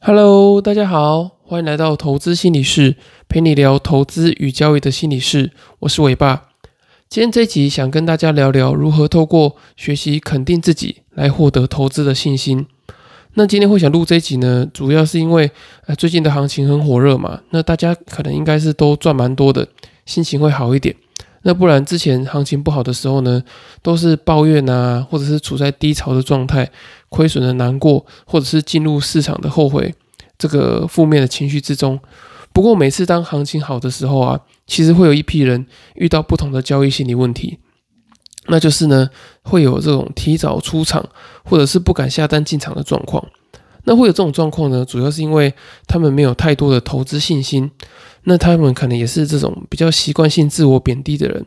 Hello，大家好，欢迎来到投资心理室，陪你聊投资与交易的心理室。我是伟爸。今天这一集想跟大家聊聊如何透过学习肯定自己来获得投资的信心。那今天会想录这集呢，主要是因为呃最近的行情很火热嘛，那大家可能应该是都赚蛮多的，心情会好一点。那不然之前行情不好的时候呢，都是抱怨啊，或者是处在低潮的状态，亏损的难过，或者是进入市场的后悔，这个负面的情绪之中。不过每次当行情好的时候啊，其实会有一批人遇到不同的交易心理问题，那就是呢，会有这种提早出场，或者是不敢下单进场的状况。那会有这种状况呢，主要是因为他们没有太多的投资信心。那他们可能也是这种比较习惯性自我贬低的人，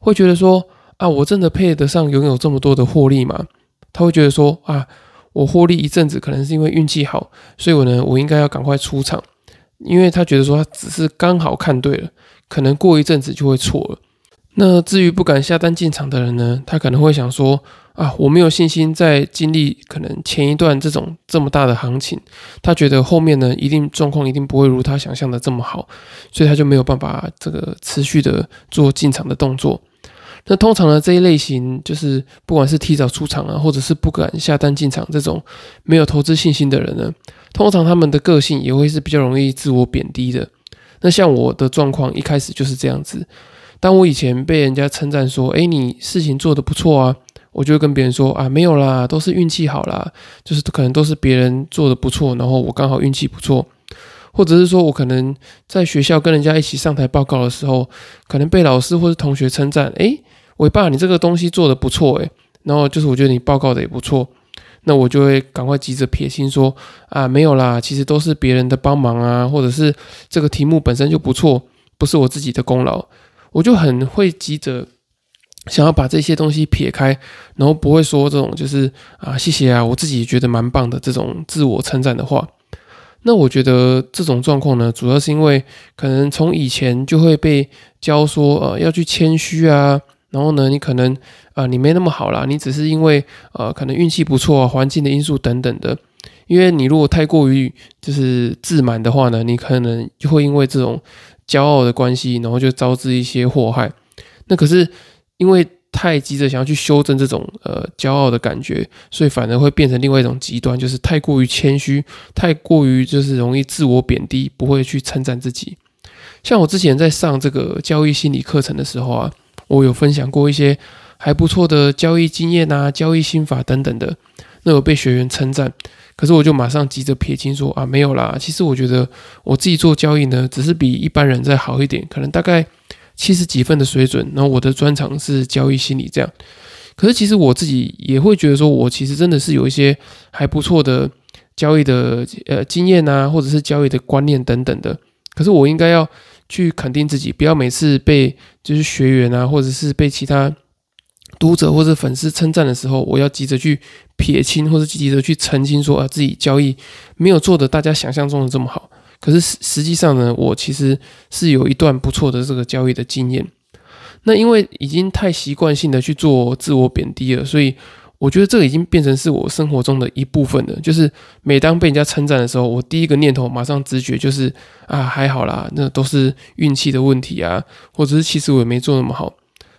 会觉得说啊，我真的配得上拥有这么多的获利吗？他会觉得说啊，我获利一阵子可能是因为运气好，所以我呢，我应该要赶快出场，因为他觉得说他只是刚好看对了，可能过一阵子就会错了。那至于不敢下单进场的人呢，他可能会想说。啊，我没有信心在经历可能前一段这种这么大的行情，他觉得后面呢一定状况一定不会如他想象的这么好，所以他就没有办法这个持续的做进场的动作。那通常呢这一类型就是不管是提早出场啊，或者是不敢下单进场这种没有投资信心的人呢，通常他们的个性也会是比较容易自我贬低的。那像我的状况一开始就是这样子，当我以前被人家称赞说，哎，你事情做得不错啊。我就会跟别人说啊，没有啦，都是运气好啦，就是可能都是别人做的不错，然后我刚好运气不错，或者是说我可能在学校跟人家一起上台报告的时候，可能被老师或是同学称赞，诶，伟爸你这个东西做的不错，诶，然后就是我觉得你报告的也不错，那我就会赶快急着撇清说啊，没有啦，其实都是别人的帮忙啊，或者是这个题目本身就不错，不是我自己的功劳，我就很会急着。想要把这些东西撇开，然后不会说这种就是啊谢谢啊，我自己觉得蛮棒的这种自我称赞的话。那我觉得这种状况呢，主要是因为可能从以前就会被教说呃要去谦虚啊，然后呢你可能啊你没那么好啦，你只是因为呃可能运气不错啊、环境的因素等等的。因为你如果太过于就是自满的话呢，你可能就会因为这种骄傲的关系，然后就招致一些祸害。那可是。因为太急着想要去修正这种呃骄傲的感觉，所以反而会变成另外一种极端，就是太过于谦虚，太过于就是容易自我贬低，不会去称赞自己。像我之前在上这个交易心理课程的时候啊，我有分享过一些还不错的交易经验啊、交易心法等等的，那有被学员称赞，可是我就马上急着撇清说啊，没有啦，其实我觉得我自己做交易呢，只是比一般人再好一点，可能大概。七十几分的水准，然后我的专长是交易心理这样。可是其实我自己也会觉得说，我其实真的是有一些还不错的交易的呃经验啊，或者是交易的观念等等的。可是我应该要去肯定自己，不要每次被就是学员啊，或者是被其他读者或者粉丝称赞的时候，我要急着去撇清，或者急着去澄清说啊自己交易没有做的大家想象中的这么好。可是实实际上呢，我其实是有一段不错的这个交易的经验。那因为已经太习惯性的去做自我贬低了，所以我觉得这个已经变成是我生活中的一部分了。就是每当被人家称赞的时候，我第一个念头马上直觉就是啊，还好啦，那都是运气的问题啊，或者是其实我也没做那么好。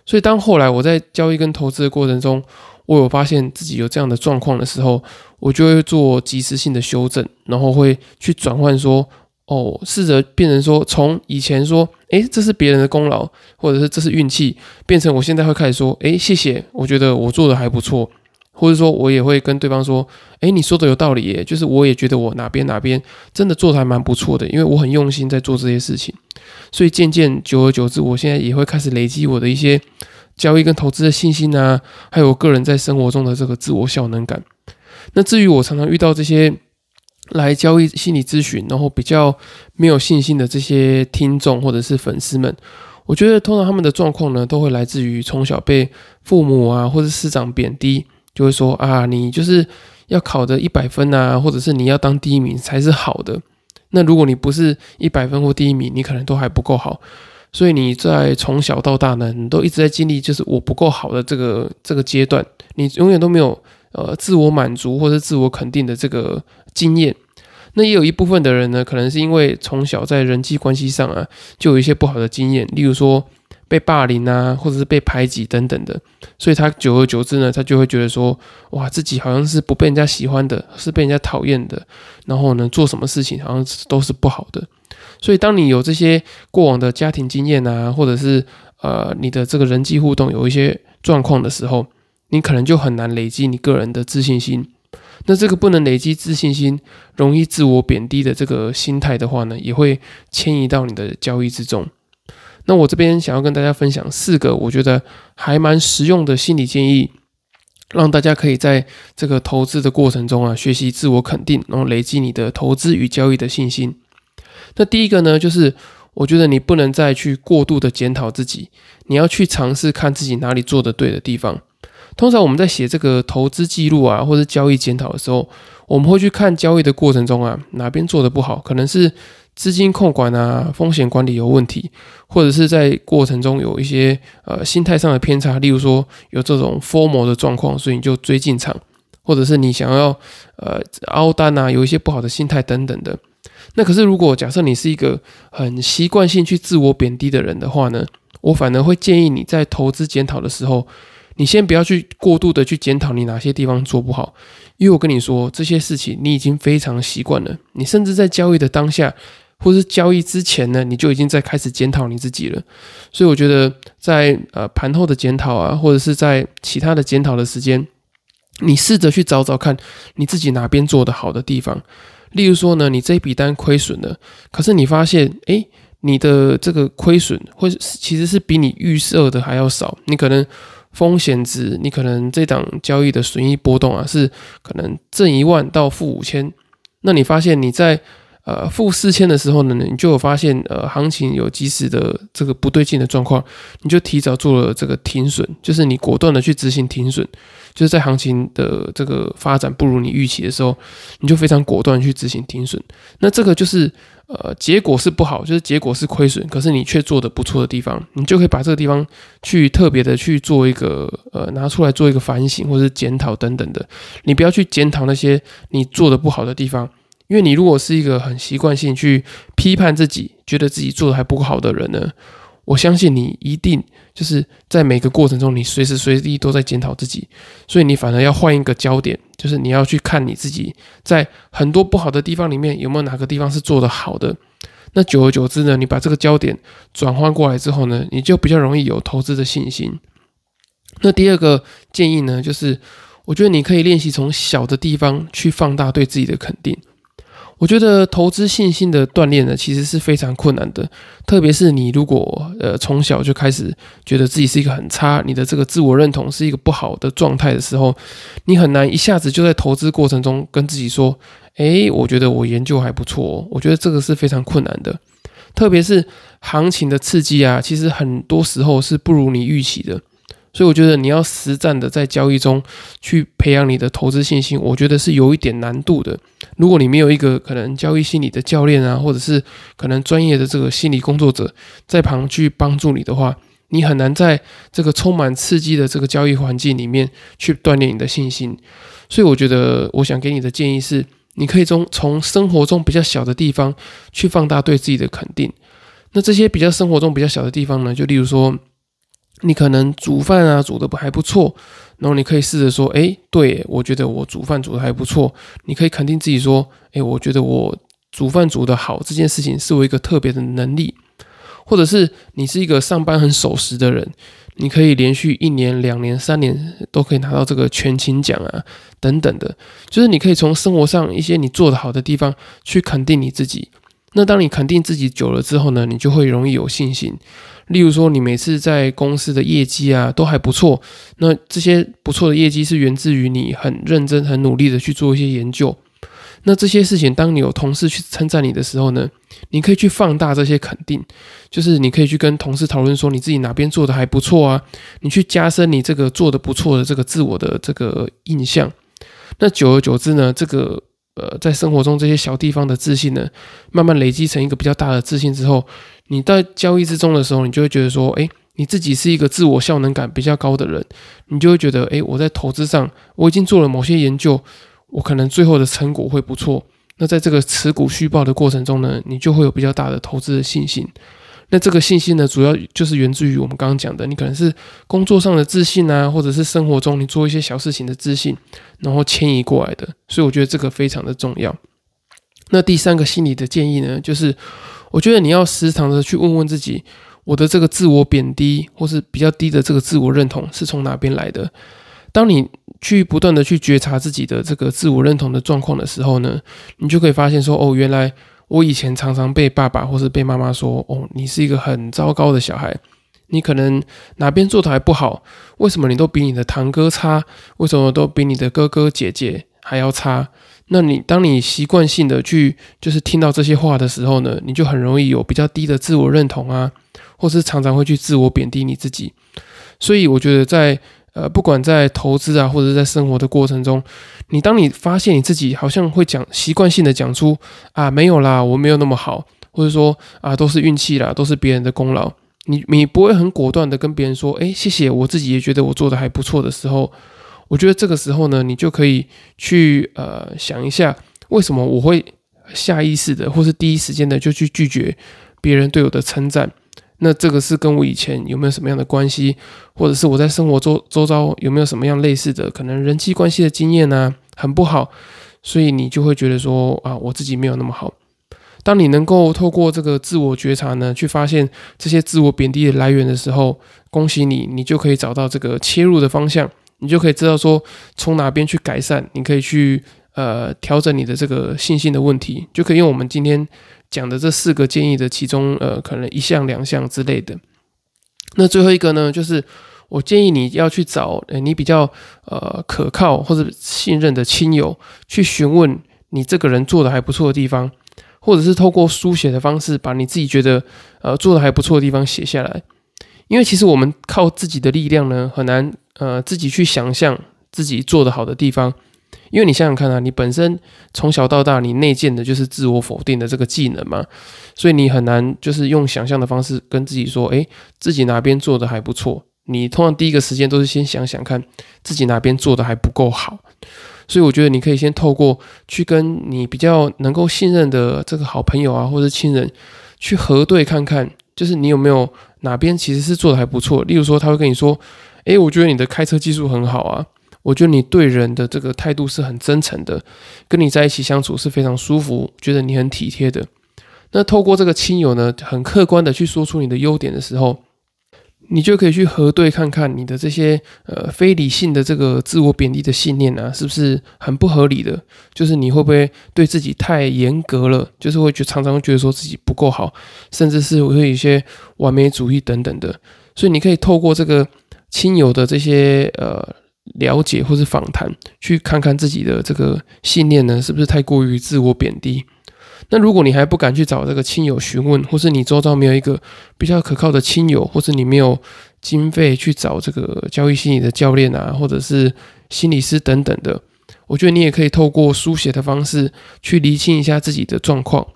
所以当后来我在交易跟投资的过程中，我有发现自己有这样的状况的时候，我就会做及时性的修正，然后会去转换说。哦，试着变成说，从以前说，诶，这是别人的功劳，或者是这是运气，变成我现在会开始说，诶，谢谢，我觉得我做的还不错，或者说我也会跟对方说，诶，你说的有道理耶，就是我也觉得我哪边哪边真的做的还蛮不错的，因为我很用心在做这些事情，所以渐渐久而久之，我现在也会开始累积我的一些交易跟投资的信心啊，还有我个人在生活中的这个自我效能感。那至于我常常遇到这些。来交易心理咨询，然后比较没有信心的这些听众或者是粉丝们，我觉得通常他们的状况呢，都会来自于从小被父母啊或者师长贬低，就会说啊，你就是要考的一百分啊，或者是你要当第一名才是好的。那如果你不是一百分或第一名，你可能都还不够好。所以你在从小到大呢，你都一直在经历就是我不够好的这个这个阶段，你永远都没有。呃，自我满足或者自我肯定的这个经验，那也有一部分的人呢，可能是因为从小在人际关系上啊，就有一些不好的经验，例如说被霸凌啊，或者是被排挤等等的，所以他久而久之呢，他就会觉得说，哇，自己好像是不被人家喜欢的，是被人家讨厌的，然后呢，做什么事情好像都是不好的。所以，当你有这些过往的家庭经验啊，或者是呃你的这个人际互动有一些状况的时候，你可能就很难累积你个人的自信心。那这个不能累积自信心，容易自我贬低的这个心态的话呢，也会迁移到你的交易之中。那我这边想要跟大家分享四个我觉得还蛮实用的心理建议，让大家可以在这个投资的过程中啊，学习自我肯定，然后累积你的投资与交易的信心。那第一个呢，就是我觉得你不能再去过度的检讨自己，你要去尝试看自己哪里做的对的地方。通常我们在写这个投资记录啊，或者交易检讨的时候，我们会去看交易的过程中啊，哪边做的不好，可能是资金控管啊、风险管理有问题，或者是在过程中有一些呃心态上的偏差，例如说有这种 formal 的状况，所以你就追进场，或者是你想要呃凹单啊，有一些不好的心态等等的。那可是，如果假设你是一个很习惯性去自我贬低的人的话呢，我反而会建议你在投资检讨的时候，你先不要去过度的去检讨你哪些地方做不好，因为我跟你说这些事情你已经非常习惯了，你甚至在交易的当下，或是交易之前呢，你就已经在开始检讨你自己了。所以我觉得在呃盘后的检讨啊，或者是在其他的检讨的时间，你试着去找找看你自己哪边做的好的地方。例如说呢，你这笔单亏损了，可是你发现，哎，你的这个亏损会其实是比你预设的还要少。你可能风险值，你可能这档交易的损益波动啊，是可能正一万到负五千。那你发现你在呃负四千的时候呢，你就有发现呃行情有及时的这个不对劲的状况，你就提早做了这个停损，就是你果断的去执行停损。就是在行情的这个发展不如你预期的时候，你就非常果断去执行停损。那这个就是呃结果是不好，就是结果是亏损，可是你却做的不错的地方，你就可以把这个地方去特别的去做一个呃拿出来做一个反省或者是检讨等等的。你不要去检讨那些你做的不好的地方，因为你如果是一个很习惯性去批判自己，觉得自己做的还不够好的人呢。我相信你一定就是在每个过程中，你随时随地都在检讨自己，所以你反而要换一个焦点，就是你要去看你自己在很多不好的地方里面有没有哪个地方是做得好的。那久而久之呢，你把这个焦点转换过来之后呢，你就比较容易有投资的信心。那第二个建议呢，就是我觉得你可以练习从小的地方去放大对自己的肯定。我觉得投资信心的锻炼呢，其实是非常困难的。特别是你如果呃从小就开始觉得自己是一个很差，你的这个自我认同是一个不好的状态的时候，你很难一下子就在投资过程中跟自己说：“诶，我觉得我研究还不错。”我觉得这个是非常困难的。特别是行情的刺激啊，其实很多时候是不如你预期的。所以我觉得你要实战的在交易中去培养你的投资信心，我觉得是有一点难度的。如果你没有一个可能交易心理的教练啊，或者是可能专业的这个心理工作者在旁去帮助你的话，你很难在这个充满刺激的这个交易环境里面去锻炼你的信心。所以我觉得，我想给你的建议是，你可以从从生活中比较小的地方去放大对自己的肯定。那这些比较生活中比较小的地方呢，就例如说。你可能煮饭啊煮的不还不错，然后你可以试着说，哎，对我觉得我煮饭煮的还不错。你可以肯定自己说，哎，我觉得我煮饭煮的好，这件事情是我一个特别的能力。或者是你是一个上班很守时的人，你可以连续一年、两年、三年都可以拿到这个全勤奖啊，等等的。就是你可以从生活上一些你做的好的地方去肯定你自己。那当你肯定自己久了之后呢，你就会容易有信心。例如说，你每次在公司的业绩啊都还不错，那这些不错的业绩是源自于你很认真、很努力的去做一些研究。那这些事情，当你有同事去称赞你的时候呢，你可以去放大这些肯定，就是你可以去跟同事讨论说你自己哪边做的还不错啊，你去加深你这个做的不错的这个自我的这个印象。那久而久之呢，这个。呃，在生活中这些小地方的自信呢，慢慢累积成一个比较大的自信之后，你在交易之中的时候，你就会觉得说，哎，你自己是一个自我效能感比较高的人，你就会觉得，哎，我在投资上我已经做了某些研究，我可能最后的成果会不错，那在这个持股续报的过程中呢，你就会有比较大的投资的信心。那这个信心呢，主要就是源自于我们刚刚讲的，你可能是工作上的自信啊，或者是生活中你做一些小事情的自信，然后迁移过来的。所以我觉得这个非常的重要。那第三个心理的建议呢，就是我觉得你要时常的去问问自己，我的这个自我贬低或是比较低的这个自我认同是从哪边来的？当你去不断的去觉察自己的这个自我认同的状况的时候呢，你就可以发现说，哦，原来我以前常常被爸爸或是被妈妈说，哦，你是一个很糟糕的小孩，你可能哪边做的还不好，为什么你都比你的堂哥差？为什么都比你的哥哥姐姐还要差？那你当你习惯性的去就是听到这些话的时候呢，你就很容易有比较低的自我认同啊，或是常常会去自我贬低你自己。所以我觉得在呃，不管在投资啊，或者在生活的过程中，你当你发现你自己好像会讲习惯性的讲出啊没有啦，我没有那么好，或者说啊都是运气啦，都是别人的功劳，你你不会很果断的跟别人说，哎，谢谢，我自己也觉得我做的还不错的时候，我觉得这个时候呢，你就可以去呃想一下，为什么我会下意识的或是第一时间的就去拒绝别人对我的称赞。那这个是跟我以前有没有什么样的关系，或者是我在生活周周遭有没有什么样类似的可能人际关系的经验呢？很不好，所以你就会觉得说啊，我自己没有那么好。当你能够透过这个自我觉察呢，去发现这些自我贬低的来源的时候，恭喜你，你就可以找到这个切入的方向，你就可以知道说从哪边去改善，你可以去呃调整你的这个信心的问题，就可以用我们今天。讲的这四个建议的其中，呃，可能一项两项之类的。那最后一个呢，就是我建议你要去找你比较呃可靠或者信任的亲友，去询问你这个人做的还不错的地方，或者是透过书写的方式，把你自己觉得呃做的还不错的地方写下来。因为其实我们靠自己的力量呢，很难呃自己去想象自己做的好的地方。因为你想想看啊，你本身从小到大，你内建的就是自我否定的这个技能嘛，所以你很难就是用想象的方式跟自己说，诶，自己哪边做的还不错。你通常第一个时间都是先想想看自己哪边做的还不够好。所以我觉得你可以先透过去跟你比较能够信任的这个好朋友啊，或者亲人去核对看看，就是你有没有哪边其实是做的还不错。例如说，他会跟你说，诶，我觉得你的开车技术很好啊。我觉得你对人的这个态度是很真诚的，跟你在一起相处是非常舒服，觉得你很体贴的。那透过这个亲友呢，很客观的去说出你的优点的时候，你就可以去核对看看你的这些呃非理性的这个自我贬低的信念啊，是不是很不合理的？就是你会不会对自己太严格了？就是会觉常常觉得说自己不够好，甚至是会有一些完美主义等等的。所以你可以透过这个亲友的这些呃。了解或是访谈，去看看自己的这个信念呢，是不是太过于自我贬低？那如果你还不敢去找这个亲友询问，或是你周遭没有一个比较可靠的亲友，或是你没有经费去找这个交易心理的教练啊，或者是心理师等等的，我觉得你也可以透过书写的方式去厘清一下自己的状况，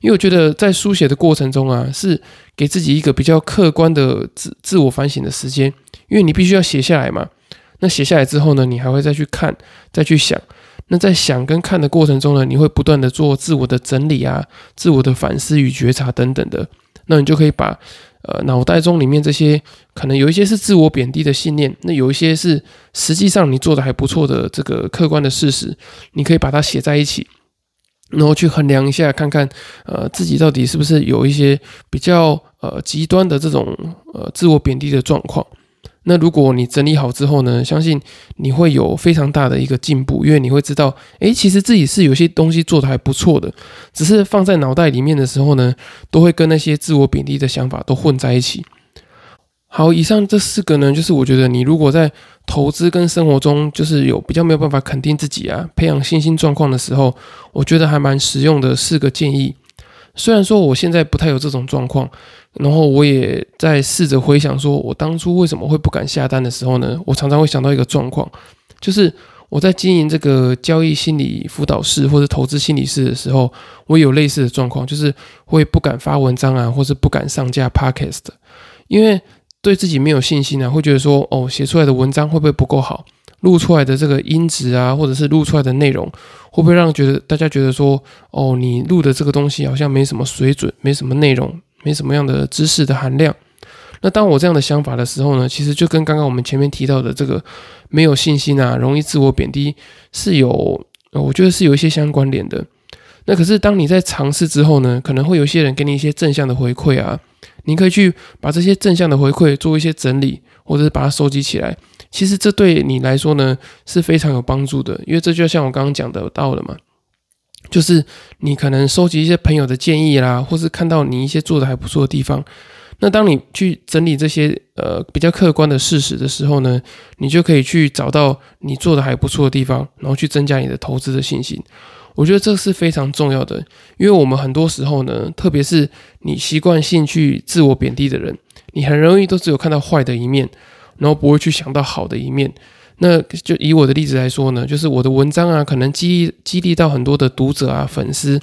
因为我觉得在书写的过程中啊，是给自己一个比较客观的自自我反省的时间，因为你必须要写下来嘛。那写下来之后呢，你还会再去看，再去想。那在想跟看的过程中呢，你会不断的做自我的整理啊，自我的反思与觉察等等的。那你就可以把呃脑袋中里面这些可能有一些是自我贬低的信念，那有一些是实际上你做的还不错的这个客观的事实，你可以把它写在一起，然后去衡量一下，看看呃自己到底是不是有一些比较呃极端的这种呃自我贬低的状况。那如果你整理好之后呢，相信你会有非常大的一个进步，因为你会知道，诶，其实自己是有些东西做的还不错的，只是放在脑袋里面的时候呢，都会跟那些自我贬低的想法都混在一起。好，以上这四个呢，就是我觉得你如果在投资跟生活中，就是有比较没有办法肯定自己啊，培养信心状况的时候，我觉得还蛮实用的四个建议。虽然说我现在不太有这种状况。然后我也在试着回想，说我当初为什么会不敢下单的时候呢？我常常会想到一个状况，就是我在经营这个交易心理辅导室或者投资心理室的时候，我有类似的状况，就是会不敢发文章啊，或是不敢上架 podcast，因为对自己没有信心啊，会觉得说哦，写出来的文章会不会不够好录出来的这个音质啊，或者是录出来的内容，会不会让觉得大家觉得说，哦，你录的这个东西好像没什么水准，没什么内容，没什么样的知识的含量？那当我这样的想法的时候呢，其实就跟刚刚我们前面提到的这个没有信心啊，容易自我贬低是有，我觉得是有一些相关联的。那可是当你在尝试之后呢，可能会有些人给你一些正向的回馈啊，你可以去把这些正向的回馈做一些整理，或者是把它收集起来。其实这对你来说呢是非常有帮助的，因为这就像我刚刚讲的到了嘛，就是你可能收集一些朋友的建议啦，或是看到你一些做的还不错的地方。那当你去整理这些呃比较客观的事实的时候呢，你就可以去找到你做的还不错的地方，然后去增加你的投资的信心。我觉得这是非常重要的，因为我们很多时候呢，特别是你习惯性去自我贬低的人，你很容易都只有看到坏的一面，然后不会去想到好的一面。那就以我的例子来说呢，就是我的文章啊，可能激励激励到很多的读者啊、粉丝。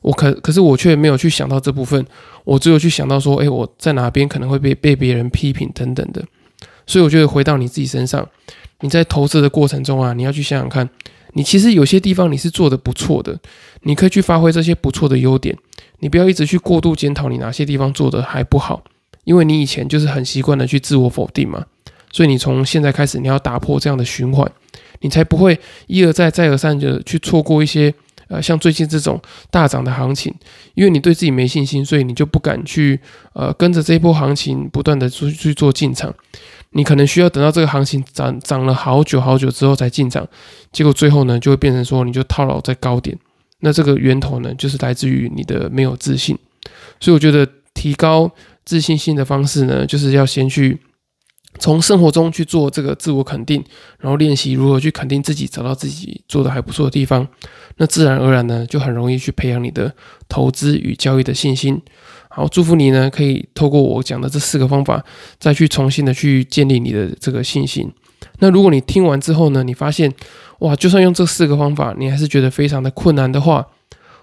我可可是我却没有去想到这部分，我只有去想到说，哎，我在哪边可能会被被别人批评等等的。所以我觉得回到你自己身上，你在投资的过程中啊，你要去想想看，你其实有些地方你是做的不错的，你可以去发挥这些不错的优点，你不要一直去过度检讨你哪些地方做的还不好，因为你以前就是很习惯的去自我否定嘛。所以你从现在开始，你要打破这样的循环，你才不会一而再再而三的去错过一些。呃，像最近这种大涨的行情，因为你对自己没信心，所以你就不敢去呃跟着这一波行情不断的去去做进场。你可能需要等到这个行情涨涨了好久好久之后才进场，结果最后呢就会变成说你就套牢在高点。那这个源头呢就是来自于你的没有自信。所以我觉得提高 自信心的方式呢，就是要先去。从生活中去做这个自我肯定，然后练习如何去肯定自己，找到自己做的还不错的地方，那自然而然呢，就很容易去培养你的投资与交易的信心。好，祝福你呢，可以透过我讲的这四个方法，再去重新的去建立你的这个信心。那如果你听完之后呢，你发现哇，就算用这四个方法，你还是觉得非常的困难的话，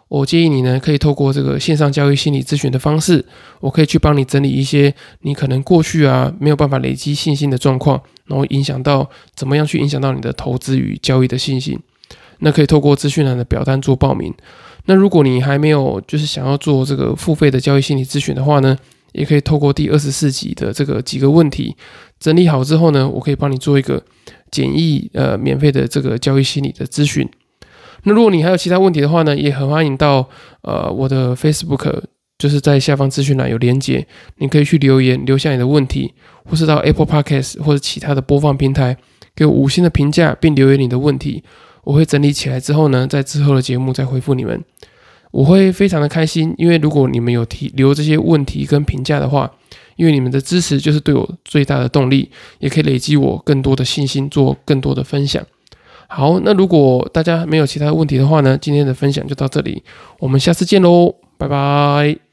我建议你呢，可以透过这个线上交易心理咨询的方式，我可以去帮你整理一些你可能过去啊没有办法累积信心的状况，然后影响到怎么样去影响到你的投资与交易的信心。那可以透过资讯栏的表单做报名。那如果你还没有就是想要做这个付费的交易心理咨询的话呢，也可以透过第二十四集的这个几个问题整理好之后呢，我可以帮你做一个简易呃免费的这个交易心理的咨询。那如果你还有其他问题的话呢，也很欢迎到呃我的 Facebook，就是在下方资讯栏有连接，你可以去留言留下你的问题，或是到 Apple Podcast 或者其他的播放平台给我五星的评价，并留言你的问题，我会整理起来之后呢，在之后的节目再回复你们，我会非常的开心，因为如果你们有提留这些问题跟评价的话，因为你们的支持就是对我最大的动力，也可以累积我更多的信心，做更多的分享。好，那如果大家没有其他问题的话呢，今天的分享就到这里，我们下次见喽，拜拜。